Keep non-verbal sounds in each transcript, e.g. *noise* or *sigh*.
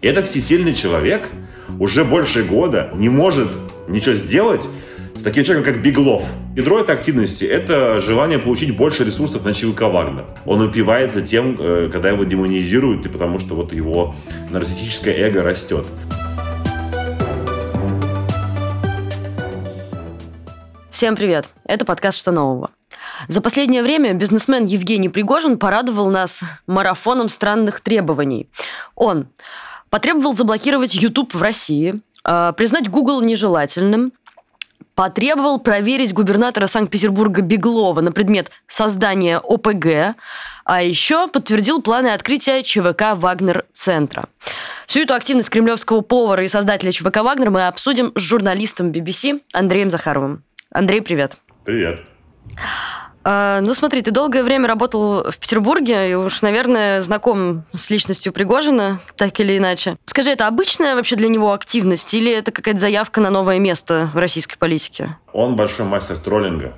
Этот всесильный человек уже больше года не может ничего сделать с таким человеком, как Биглов. Ядро этой активности – это желание получить больше ресурсов на ЧВК Вагнер. Он упивается тем, э, когда его демонизируют, и потому что вот его нарциссическое эго растет. Всем привет! Это подкаст «Что нового?». За последнее время бизнесмен Евгений Пригожин порадовал нас марафоном странных требований. Он потребовал заблокировать YouTube в России, э, признать Google нежелательным, потребовал проверить губернатора Санкт-Петербурга Беглова на предмет создания ОПГ, а еще подтвердил планы открытия ЧВК «Вагнер-центра». Всю эту активность кремлевского повара и создателя ЧВК «Вагнер» мы обсудим с журналистом BBC Андреем Захаровым. Андрей, привет. Привет. А, ну, смотри, ты долгое время работал в Петербурге и уж, наверное, знаком с личностью Пригожина, так или иначе. Скажи, это обычная вообще для него активность или это какая-то заявка на новое место в российской политике? Он большой мастер троллинга.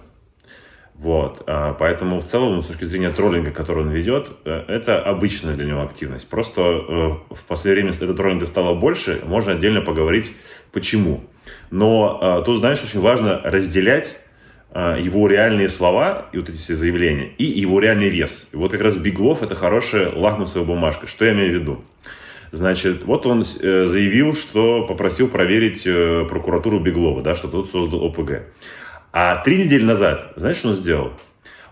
Вот. А, поэтому в целом, с точки зрения троллинга, который он ведет, э, это обычная для него активность. Просто э, в последнее время это троллинга стало больше, можно отдельно поговорить, почему. Но а, тут, знаешь, очень важно разделять его реальные слова и вот эти все заявления, и его реальный вес. И вот как раз Биглов – это хорошая лакмусовая бумажка. Что я имею в виду? Значит, вот он э, заявил, что попросил проверить э, прокуратуру Беглова, да, что тот создал ОПГ. А три недели назад, знаешь, что он сделал?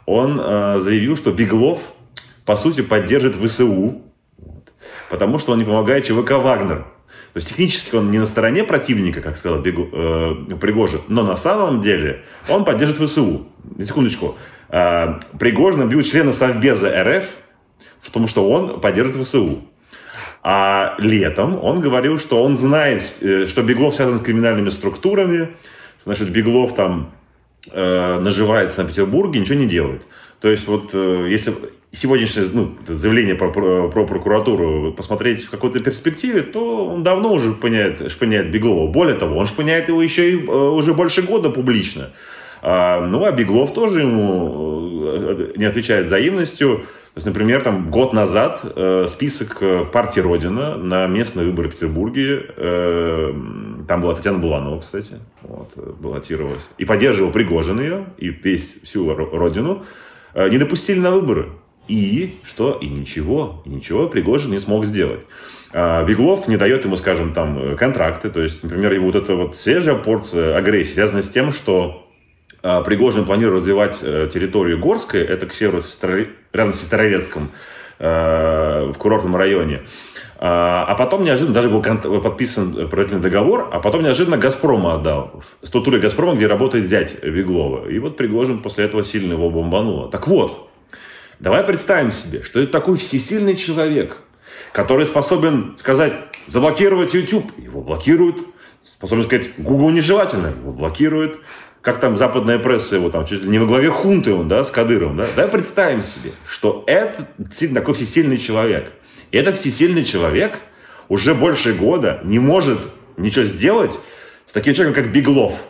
Он э, заявил, что Беглов, по сути, поддержит ВСУ, потому что он не помогает ЧВК «Вагнер». То есть технически он не на стороне противника, как сказал Бегу, э, Пригожин, но на самом деле он поддерживает ВСУ. На секундочку. Э, Пригожин бил члена Совбеза РФ в том, что он поддерживает ВСУ. А летом он говорил, что он знает, э, что Беглов связан с криминальными структурами, значит, Беглов там э, наживается на Петербурге, ничего не делает. То есть вот э, если сегодняшнее ну, заявление про, про, про прокуратуру посмотреть в какой-то перспективе, то он давно уже шпыняет, шпыняет Беглова. Более того, он шпыняет его еще и э, уже больше года публично. А, ну, а Беглов тоже ему э, не отвечает взаимностью. То есть, например, там год назад э, список партии Родина на местные выборы в Петербурге, э, там была Татьяна Буланова, кстати, вот, баллотировалась, и поддерживал Пригожин ее, и весь, всю Родину, э, не допустили на выборы. И что? И ничего. И ничего Пригожин не смог сделать. А, Беглов не дает ему, скажем, там, контракты. То есть, например, его вот эта вот свежая порция агрессии связана с тем, что а, Пригожин планирует развивать э, территорию Горской, это к северу, рядом с Сестрорецком, э, в курортном районе. А, а потом неожиданно, даже был подписан правительный договор, а потом неожиданно Газпрома отдал. Структуре Газпрома, где работает зять Беглова. И вот Пригожин после этого сильно его бомбануло. Так вот, Давай представим себе, что это такой всесильный человек, который способен сказать, заблокировать YouTube, его блокируют, способен сказать, Google нежелательно, его блокируют, как там западная пресса его там чуть ли не во главе хунты он, да, с Кадыровым, да, давай представим себе, что это такой всесильный человек. И этот всесильный человек уже больше года не может ничего сделать с таким человеком, как Биглов –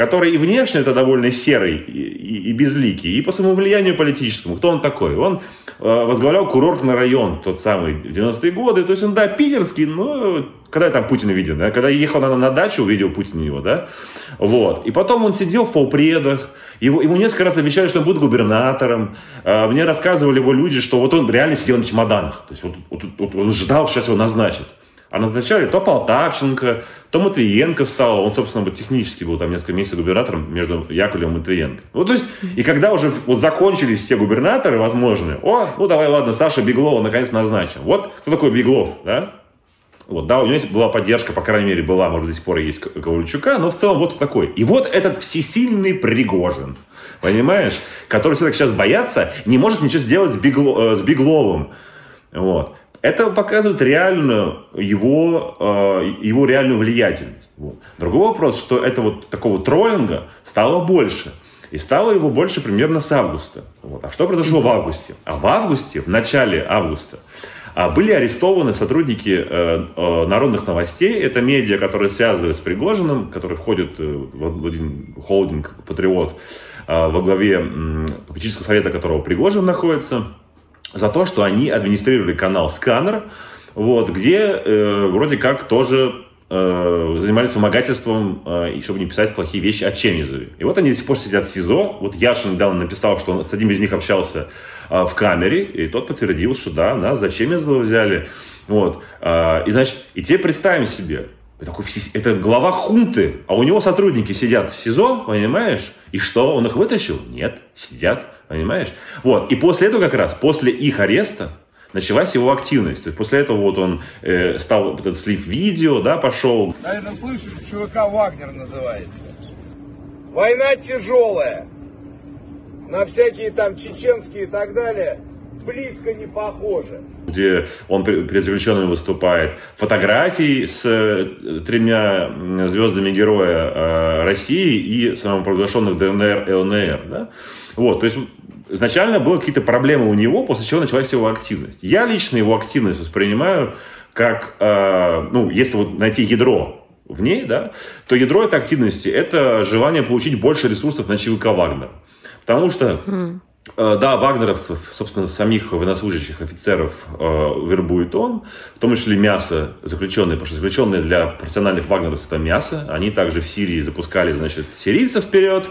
который и внешне это довольно серый и, и, и безликий, и по своему влиянию политическому. Кто он такой? Он э, возглавлял курортный район, тот самый, 90-е годы. То есть он, да, питерский, но когда я там Путина видел, да? Когда ехал на, на дачу, увидел Путина его, да? Вот. И потом он сидел в полпредах, его, ему несколько раз обещали, что он будет губернатором. Э, мне рассказывали его люди, что вот он реально сидел на чемоданах. То есть вот, вот, вот он ждал, что сейчас его назначат. А назначали то Полтавченко, то Матвиенко стал. Он, собственно, технически был там несколько месяцев губернатором между Яковлевым и Матвиенко. Вот, то есть, и когда уже вот закончились все губернаторы возможные, о, ну давай, ладно, Саша Беглова наконец назначим. Вот кто такой Беглов, да? Вот, да, у него была поддержка, по крайней мере, была, может, до сих пор есть Ковальчука, но в целом вот такой. И вот этот всесильный Пригожин, понимаешь, который все так сейчас боятся, не может ничего сделать с, Бегло, э, с Бегловым. Вот. Это показывает реальную его, э, его реальную влиятельность. Вот. Другой вопрос, что это вот такого троллинга стало больше. И стало его больше примерно с августа. Вот. А что произошло в августе? А в августе, в начале августа, а, были арестованы сотрудники э, э, народных новостей. Это медиа, которые связывают с Пригожиным, который входит в один холдинг «Патриот», во главе попечительского совета которого Пригожин находится – за то, что они администрировали канал «Сканер», вот, где э, вроде как тоже э, занимались вымогательством, э, чтобы не писать плохие вещи о Чемизове. И вот они до сих пор сидят в СИЗО. Вот Яшин недавно написал, что он с одним из них общался э, в камере, и тот подтвердил, что да, нас за Чемизова взяли. Вот. Э, и, значит, и теперь представим себе, такой, это глава хунты, а у него сотрудники сидят в СИЗО, понимаешь? И что, он их вытащил? Нет, сидят, понимаешь? Вот, и после этого как раз, после их ареста, началась его активность. То есть после этого вот он э, стал этот слив видео, да, пошел. Наверное, слышали, ЧВК «Вагнер» называется. Война тяжелая. На всякие там чеченские и так далее близко не похоже. Где он перед заключенными выступает. Фотографии с э, тремя звездами героя э, России и самопровозглашенных ДНР и ЛНР. Да? Вот, то есть изначально были какие-то проблемы у него, после чего началась его активность. Я лично его активность воспринимаю как, э, ну, если вот найти ядро в ней, да, то ядро этой активности – это желание получить больше ресурсов на ЧВК «Вагнер». Потому что, mm. Э, да, вагнеровцев, собственно, самих военнослужащих офицеров э, вербует он, в том числе мясо заключенные, потому что заключенные для профессиональных вагнеровцев это мясо. Они также в Сирии запускали, значит, сирийцев вперед,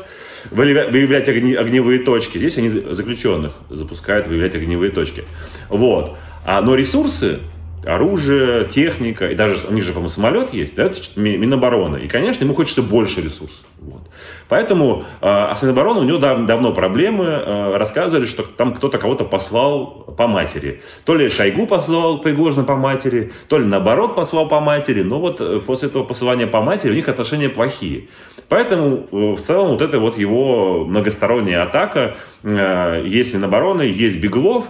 выявлять огне, огневые точки. Здесь они заключенных запускают выявлять огневые точки. Вот. А, но ресурсы оружие, техника, и даже у них же, по-моему, самолет есть, да, Минобороны. И, конечно, ему хочется больше ресурсов. Вот. Поэтому э, а с Минобороны у него дав- давно проблемы. Э, рассказывали, что там кто-то кого-то послал по матери. То ли Шойгу послал Пригожина по матери, то ли наоборот послал по матери. Но вот э, после этого посылания по матери у них отношения плохие. Поэтому э, в целом вот это вот его многосторонняя атака. Э, есть Минобороны, есть Беглов,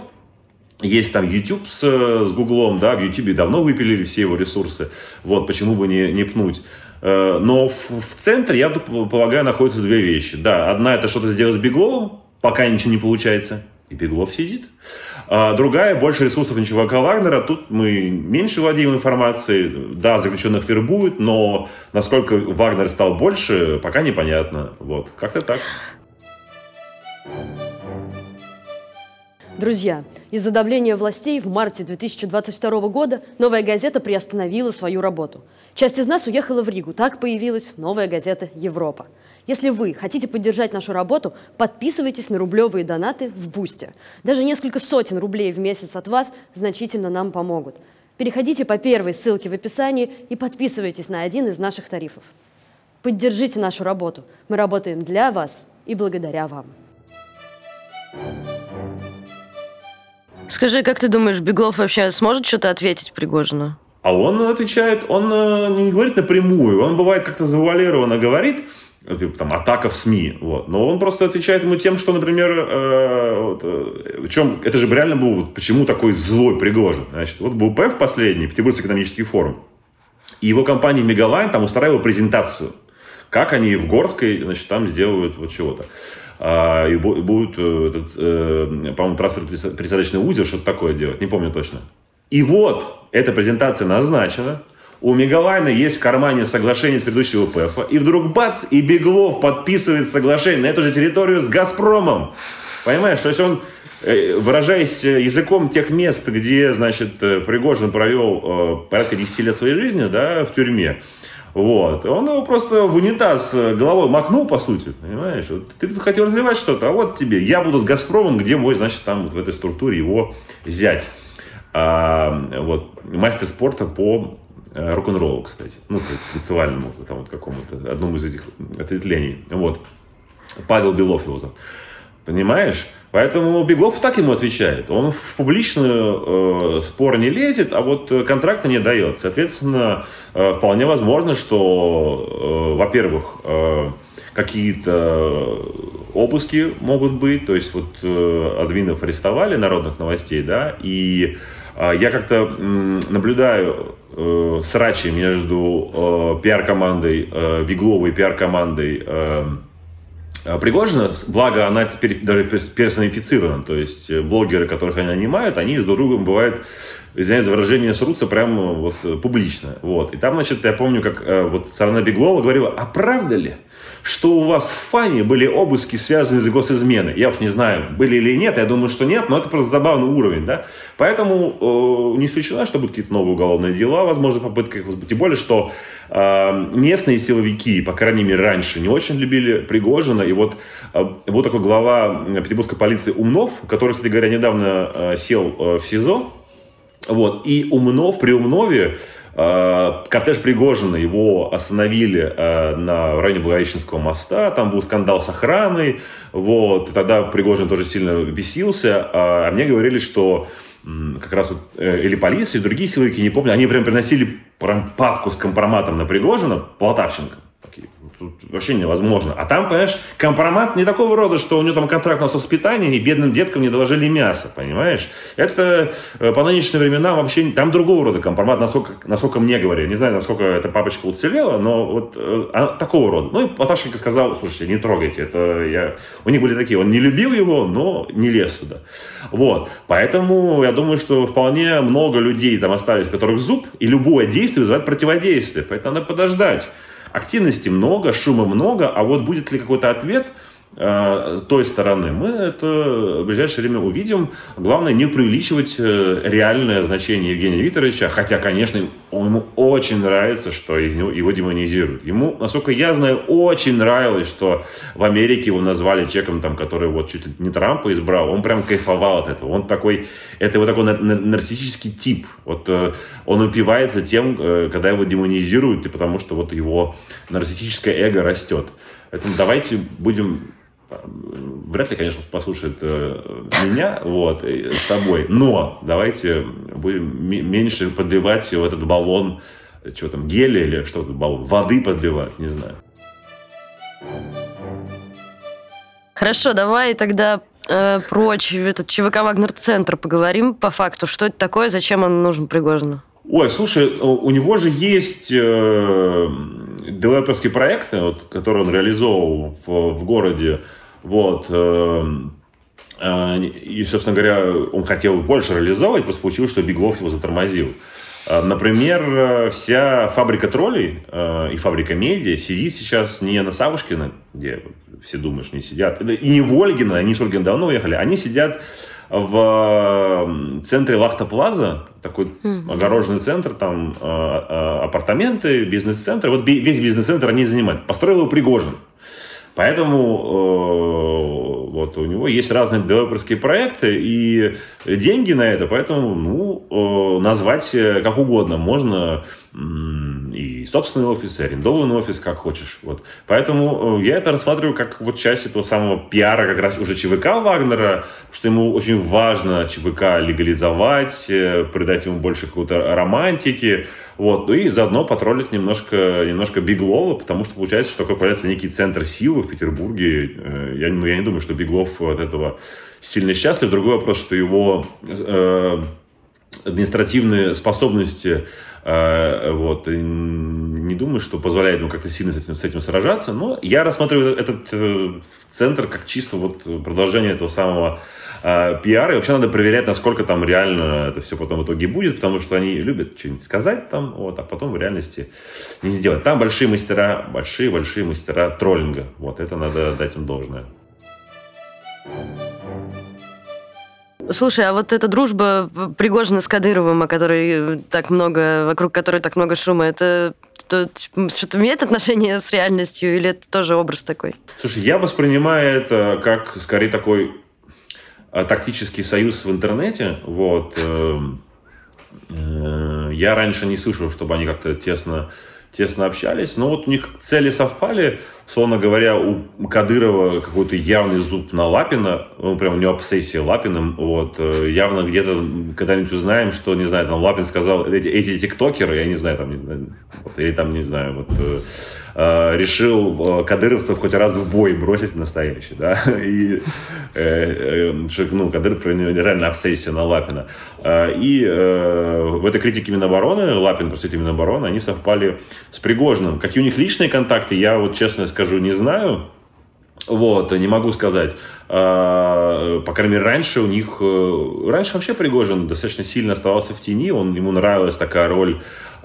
есть там YouTube с, с Гуглом, да, в YouTube давно выпилили все его ресурсы. Вот, почему бы не, не пнуть. Э, но в, в центре, я полагаю, находятся две вещи. Да, одна это что-то сделать с Бегловым, пока ничего не получается, и Беглов сидит. А другая, больше ресурсов чувака Вагнера. Тут мы меньше владеем информацией. Да, заключенных вербуют, но насколько Вагнер стал больше, пока непонятно. Вот, как-то так. Друзья, из-за давления властей в марте 2022 года «Новая газета» приостановила свою работу. Часть из нас уехала в Ригу. Так появилась «Новая газета Европа». Если вы хотите поддержать нашу работу, подписывайтесь на рублевые донаты в Бусте. Даже несколько сотен рублей в месяц от вас значительно нам помогут. Переходите по первой ссылке в описании и подписывайтесь на один из наших тарифов. Поддержите нашу работу. Мы работаем для вас и благодаря вам. Скажи, как ты думаешь, Беглов вообще сможет что-то ответить Пригожину? А он отвечает, он э, не говорит напрямую, он бывает как-то завуалированно говорит, э, типа, там, атака в СМИ, вот. Но он просто отвечает ему тем, что, например, э, вот, э, в чем, это же реально был, вот, почему такой злой Пригожин. Значит, вот был ПФ последний, Петербургский экономический форум, и его компания Мегалайн там устраивала презентацию, как они в Горской, значит, там сделают вот чего-то. А, и будут, э, э, по-моему, транспортно-пересадочный узел, что-то такое делать, не помню точно. И вот, эта презентация назначена, у Мегалайна есть в кармане соглашение с предыдущего ПЭФа, и вдруг бац, и Беглов подписывает соглашение на эту же территорию с Газпромом. Понимаешь, то есть он, э, выражаясь языком тех мест, где, значит, Пригожин провел порядка 10 лет своей жизни, да, в тюрьме, вот. Он его просто в унитаз головой макнул, по сути, понимаешь? Вот ты тут хотел развивать что-то, а вот тебе. Я буду с «Газпромом», где мой, значит, там вот в этой структуре его зять. А, вот. Мастер спорта по э, рок-н-роллу, кстати. Ну, танцевальному, там вот какому-то, одному из этих ответвлений. Вот. Павел Белов его зовут. Понимаешь? Поэтому Беглов так ему отвечает. Он в публичную э, спор не лезет, а вот контракта не дает. Соответственно, э, вполне возможно, что, э, во-первых, э, какие-то обыски могут быть. То есть вот э, админов арестовали народных новостей, да, и э, я как-то э, наблюдаю э, срачи между э, пиар-командой э, Беглова и пиар-командой э, Пригожина, благо она теперь даже персонифицирована, то есть э, блогеры, которых они нанимают, они друг другом бывают извиняюсь за выражение, срутся прямо вот публично. Вот. И там, значит, я помню, как вот Сарана Беглова говорила, а правда ли, что у вас в ФАМе были обыски, связанные с госизменой. Я уж не знаю, были или нет, я думаю, что нет, но это просто забавный уровень, да. Поэтому э, не исключено, что будут какие-то новые уголовные дела, возможно, попытка Тем более, что э, местные силовики, по крайней мере, раньше не очень любили Пригожина. И вот э, был такой глава петербургской полиции Умнов, который, кстати говоря, недавно э, сел э, в СИЗО. Вот. И Умнов при Умнове Э, кортеж Пригожина, его остановили э, на районе Благовещенского моста, там был скандал с охраной, вот, и тогда Пригожин тоже сильно бесился, а мне говорили, что как раз вот, э, или полиция, и другие силовики, не помню, они прям приносили прям папку с компроматом на Пригожина, Полтавченко, Тут вообще невозможно. А там, понимаешь, компромат не такого рода, что у него там контракт на соцпитание, и бедным деткам не доложили мясо, понимаешь? Это э, по нынешним временам вообще... Там другого рода компромат, насколько, насколько мне говорили. Не знаю, насколько эта папочка уцелела, но вот она, такого рода. Ну и Поташенко сказал, слушайте, не трогайте, это я... У них были такие, он не любил его, но не лез сюда. Вот. Поэтому я думаю, что вполне много людей там остались, у которых зуб, и любое действие вызывает противодействие. Поэтому надо подождать. Активности много, шума много, а вот будет ли какой-то ответ – той стороны, мы это в ближайшее время увидим. Главное не преувеличивать э, реальное значение Евгения Викторовича, хотя, конечно, ему очень нравится, что его демонизируют. Ему, насколько я знаю, очень нравилось, что в Америке его назвали человеком, там, который вот чуть ли не Трампа избрал. Он прям кайфовал от этого. Он такой, это его такой нарциссический тип. Вот э, он упивается тем, когда его демонизируют, потому что вот его нарциссическое эго растет. Поэтому давайте будем вряд ли, конечно, послушает э, меня, вот, с тобой, но давайте будем меньше подливать в этот баллон, что там, геля или что-то, баллон, воды подливать, не знаю. Хорошо, давай тогда э, про этот ЧВК «Вагнер-центр» поговорим по факту. Что это такое, зачем он нужен Пригожину? Ой, слушай, у него же есть э, девелоперские проекты, вот, которые он реализовывал в, в городе вот. Эм, э, и, собственно говоря, он хотел больше реализовывать, просто получилось, что Биглов его затормозил. Э, например, вся фабрика троллей э, и фабрика медиа сидит сейчас не на Савушкина, где все думают, что не сидят, и не в Ольгино, они с Ольгино давно уехали, они сидят в центре Лахта Плаза, такой огороженный центр, там апартаменты, бизнес-центр. Вот весь бизнес-центр они занимают. Построил его Пригожин. Поэтому э, вот у него есть разные девелоперские проекты и деньги на это, поэтому ну, э, назвать э, как угодно. Можно собственный офис, и арендованный офис, как хочешь. Вот. Поэтому я это рассматриваю как вот часть этого самого пиара как раз уже ЧВК Вагнера, что ему очень важно ЧВК легализовать, придать ему больше какой-то романтики, вот, ну и заодно потроллить немножко, немножко Биглова, потому что получается, что такой появляется некий центр силы в Петербурге. Э, я, ну, я не думаю, что Биглов от этого сильно счастлив. Другой вопрос, что его э, административные способности э, вот, не думаю, что позволяет ему как-то сильно с этим, с этим сражаться, но я рассматриваю этот э, центр как чисто вот продолжение этого самого э, пиара. И вообще надо проверять, насколько там реально это все потом в итоге будет, потому что они любят что-нибудь сказать там, вот, а потом в реальности не сделать. Там большие мастера, большие-большие мастера троллинга. Вот, это надо дать им должное. Слушай, а вот эта дружба Пригожина с Кадыровым, о которой так много, вокруг которой так много шума, это что-то имеет отношение с реальностью или это тоже образ такой? Слушай, я воспринимаю это как скорее такой Э, тактический союз в интернете. Вот. Э, я раньше не слышал, чтобы они как-то тесно, тесно общались, но вот у них цели совпали. Словно говоря, у Кадырова какой-то явный зуб на Лапина, ну, прям у него обсессия Лапиным, вот, э, явно где-то когда-нибудь узнаем, что, не знаю, там Лапин сказал, эти, эти тиктокеры, я не знаю, там, вот, или там, не знаю, вот, э, решил э, кадыровцев хоть раз в бой бросить настоящий, да, *laughs* и э, э, ну, Кадыров реально обсессия на Лапина. Э, и э, в этой критике Минобороны, Лапин, представитель Минобороны, они совпали с Пригожиным. Какие у них личные контакты, я вот честно скажу, не знаю, Вот, не могу сказать. А, по крайней мере, раньше у них... Э, раньше вообще Пригожин достаточно сильно оставался в тени. Он, ему нравилась такая роль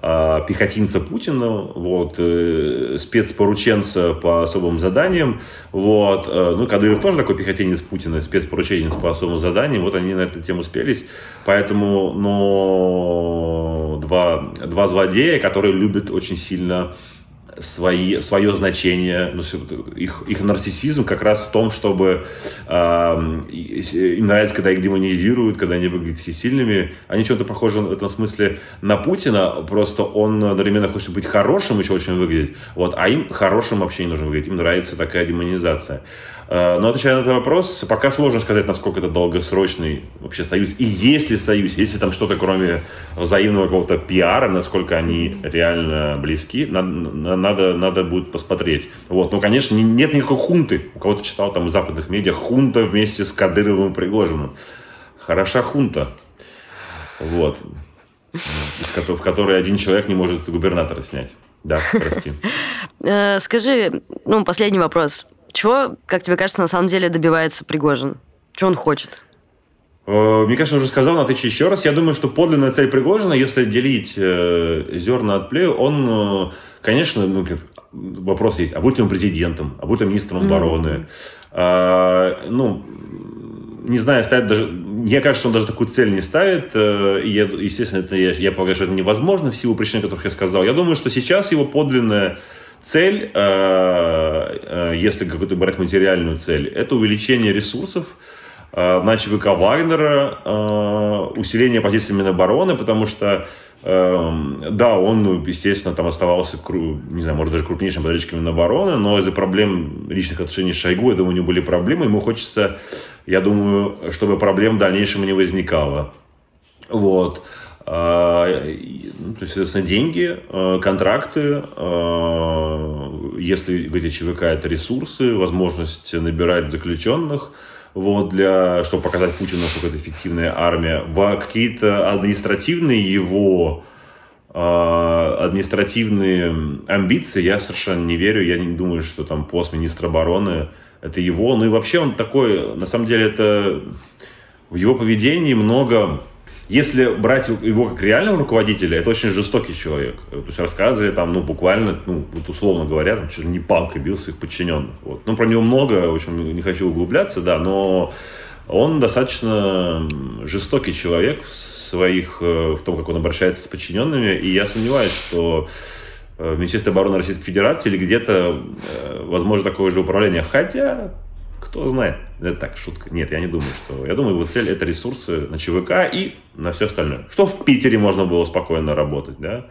а, пехотинца Путина, вот, э, спецпорученца по особым заданиям, вот, э, ну, Кадыров тоже такой пехотинец Путина, спецпорученец по особым заданиям, вот они на эту тему спелись, поэтому, но два, два злодея, которые любят очень сильно свои, свое значение, ну, их, их нарциссизм как раз в том, чтобы э, им нравится, когда их демонизируют, когда они выглядят всесильными. Они чем-то похожи в этом смысле на Путина, просто он одновременно хочет быть хорошим, еще очень выглядеть, вот, а им хорошим вообще не нужно выглядеть, им нравится такая демонизация. Э, но отвечая на этот вопрос, пока сложно сказать, насколько это долгосрочный вообще союз. И есть ли союз, есть ли там что-то кроме взаимного какого-то пиара, насколько они реально близки, надо, надо, надо будет посмотреть. Вот. Но, конечно, нет никакой хунты. У кого-то читал там в западных медиа хунта вместе с Кадыровым и Пригожиным. Хороша хунта. Вот. В которой один человек не может губернатора снять. Да, прости. *laughs* Э, скажи, ну, последний вопрос. Чего, как тебе кажется, на самом деле добивается Пригожин? Чего он хочет? Э, мне кажется, уже сказал, но отвечу еще раз. Я думаю, что подлинная цель Пригожина, если делить э, зерна от плею, он, э, конечно, ну, вопрос есть, а будет ли он президентом, а будет ли министром mm-hmm. обороны. А, ну, не знаю, ставит даже... Мне кажется, он даже такую цель не ставит. И, я, естественно, это, я, я полагаю, что это невозможно в силу причин, которых я сказал. Я думаю, что сейчас его подлинная Цель, э, э, если какую-то брать материальную цель, это увеличение ресурсов э, на ЧВК Вагнера, усиление позиций Минобороны, потому что да, он, естественно, там оставался, не знаю, может, даже крупнейшим подрядчиком Минобороны, но из-за проблем личных отношений с Шойгу, я думаю, у него были проблемы. Ему хочется, я думаю, чтобы проблем в дальнейшем не возникало. Вот. А, ну, то есть, соответственно, деньги, а, контракты, а, если говорить о ЧВК, это ресурсы, возможность набирать заключенных, вот, для, чтобы показать Путину, насколько это эффективная армия, какие-то административные его административные амбиции я совершенно не верю. Я не думаю, что там пост министра обороны это его. Ну и вообще он такой, на самом деле, это в его поведении много если брать его как реального руководителя, это очень жестокий человек. То есть рассказывали там, ну, буквально, ну, вот условно говоря, там, чуть ли не палкой бил своих подчиненных. Вот. Ну, про него много, в общем, не хочу углубляться, да, но он достаточно жестокий человек в своих, э, в том, как он обращается с подчиненными, и я сомневаюсь, что э, в Министерстве обороны Российской Федерации или где-то э, возможно такое же управление. Хотя кто знает. Это так, шутка. Нет, я не думаю, что... Я думаю, его цель это ресурсы на ЧВК и на все остальное. Что в Питере можно было спокойно работать, да?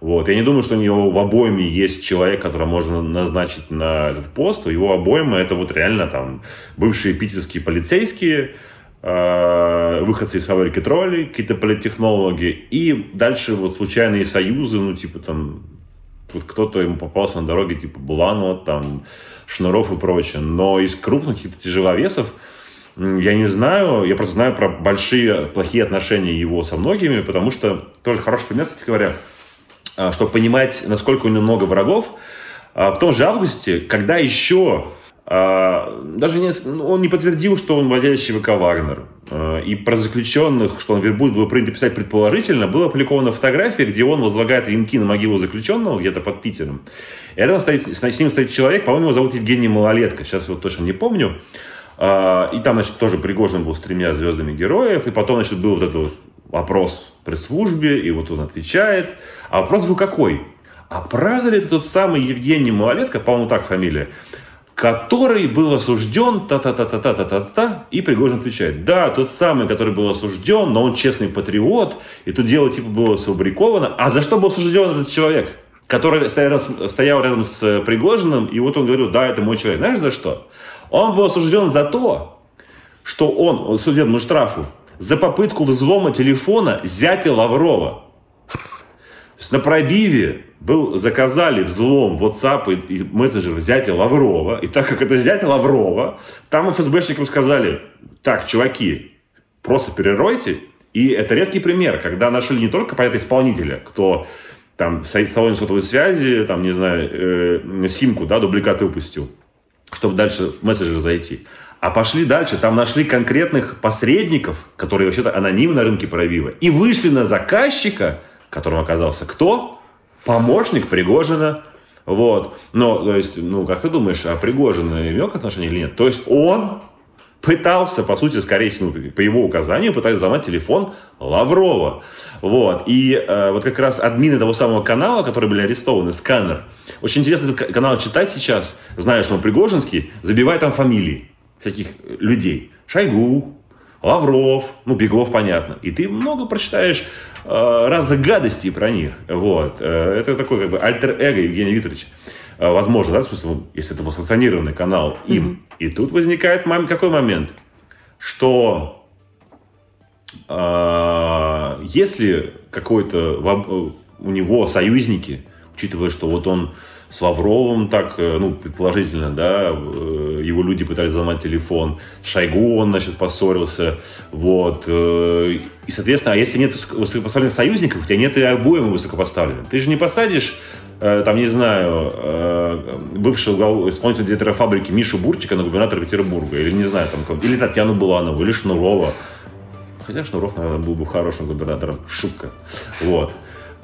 Вот. Я не думаю, что у него в обойме есть человек, которого можно назначить на этот пост. У его обойма это вот реально там бывшие питерские полицейские, э, выходцы из фабрики троллей, какие-то политтехнологи, и дальше вот случайные союзы, ну, типа там, кто-то ему попался на дороге, типа Буланова, там, Шнуров и прочее. Но из крупных каких-то тяжеловесов я не знаю, я просто знаю про большие плохие отношения его со многими, потому что тоже хороший пример, кстати говоря, а, чтобы понимать, насколько у него много врагов. А, в том же августе, когда еще даже не, он не подтвердил, что он владелец ЧВК «Вагнер». И про заключенных, что он вербует, было принято писать предположительно, была опубликована фотография, где он возлагает венки на могилу заключенного где-то под Питером. И рядом стоит, с ним стоит человек, по-моему, его зовут Евгений Малолетко, сейчас его точно не помню. А, и там, значит, тоже Пригожин был с тремя звездами героев, и потом, значит, был вот этот вопрос при службе, и вот он отвечает. А вопрос был какой? А правда ли это тот самый Евгений Малолетко, по-моему, так фамилия, который был осужден, та-та-та-та-та-та-та-та, и Пригожин отвечает, да, тот самый, который был осужден, но он честный патриот, и тут дело типа было сфабриковано. А за что был осужден этот человек? который стоял, стоял рядом с э, Пригожиным, и вот он говорил, да, это мой человек. Знаешь, за что? Он был осужден за то, что он, он суден ну, штрафу, за попытку взлома телефона зятя Лаврова. На пробиве был, заказали взлом WhatsApp и, и мессенджер зятя Лаврова. И так как это зятя Лаврова, там ФСБшникам сказали, так, чуваки, просто переройте. И это редкий пример, когда нашли не только, понятно, исполнителя, кто там салон сотовой связи, там, не знаю, э, симку, да, дубликат выпустил. чтобы дальше в мессенджер зайти. А пошли дальше, там нашли конкретных посредников, которые вообще-то анонимно на рынке правива, и вышли на заказчика, которым оказался кто? Помощник Пригожина. Вот. Но, то есть, ну, как ты думаешь, а Пригожин имел к отношению или нет? То есть он пытался, по сути, скорее всего, ну, по его указанию, пытались взломать телефон Лаврова. Вот. И э, вот как раз админы того самого канала, которые были арестованы, сканер, очень интересно этот канал читать сейчас, зная, что он Пригожинский, забивая там фамилии всяких людей. Шойгу, Лавров, ну, Беглов, понятно. И ты много прочитаешь э, разных гадостей про них. Вот. Э, это такой как бы альтер-эго Евгения Викторовича. Э, возможно, да, в смысле, если это был санкционированный канал им. Mm-hmm. И тут возникает какой момент? Что э, если какой-то э, у него союзники, учитывая, что вот он с Лавровым так, э, ну, предположительно, да, э, его люди пытались взломать телефон, Шойгу он, значит, поссорился, вот, э, и, соответственно, а если нет высокопоставленных союзников, у тебя нет и обоим высокопоставленных. Ты же не посадишь там, не знаю, бывшего исполнителя директора фабрики Мишу Бурчика на губернатора Петербурга, или, не знаю, там, или Татьяну Буланову, или Шнурова. Хотя Шнуров, наверное, был бы хорошим губернатором. Шутка. Вот.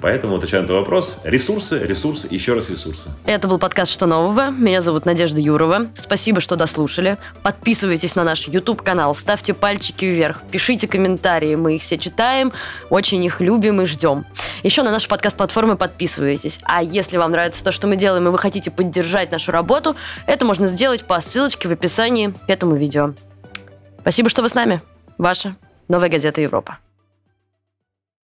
Поэтому, отвечая на этот вопрос, ресурсы, ресурсы, еще раз ресурсы. Это был подкаст «Что нового?». Меня зовут Надежда Юрова. Спасибо, что дослушали. Подписывайтесь на наш YouTube-канал, ставьте пальчики вверх, пишите комментарии, мы их все читаем, очень их любим и ждем. Еще на наши подкаст-платформы подписывайтесь. А если вам нравится то, что мы делаем, и вы хотите поддержать нашу работу, это можно сделать по ссылочке в описании к этому видео. Спасибо, что вы с нами. Ваша Новая газета Европа.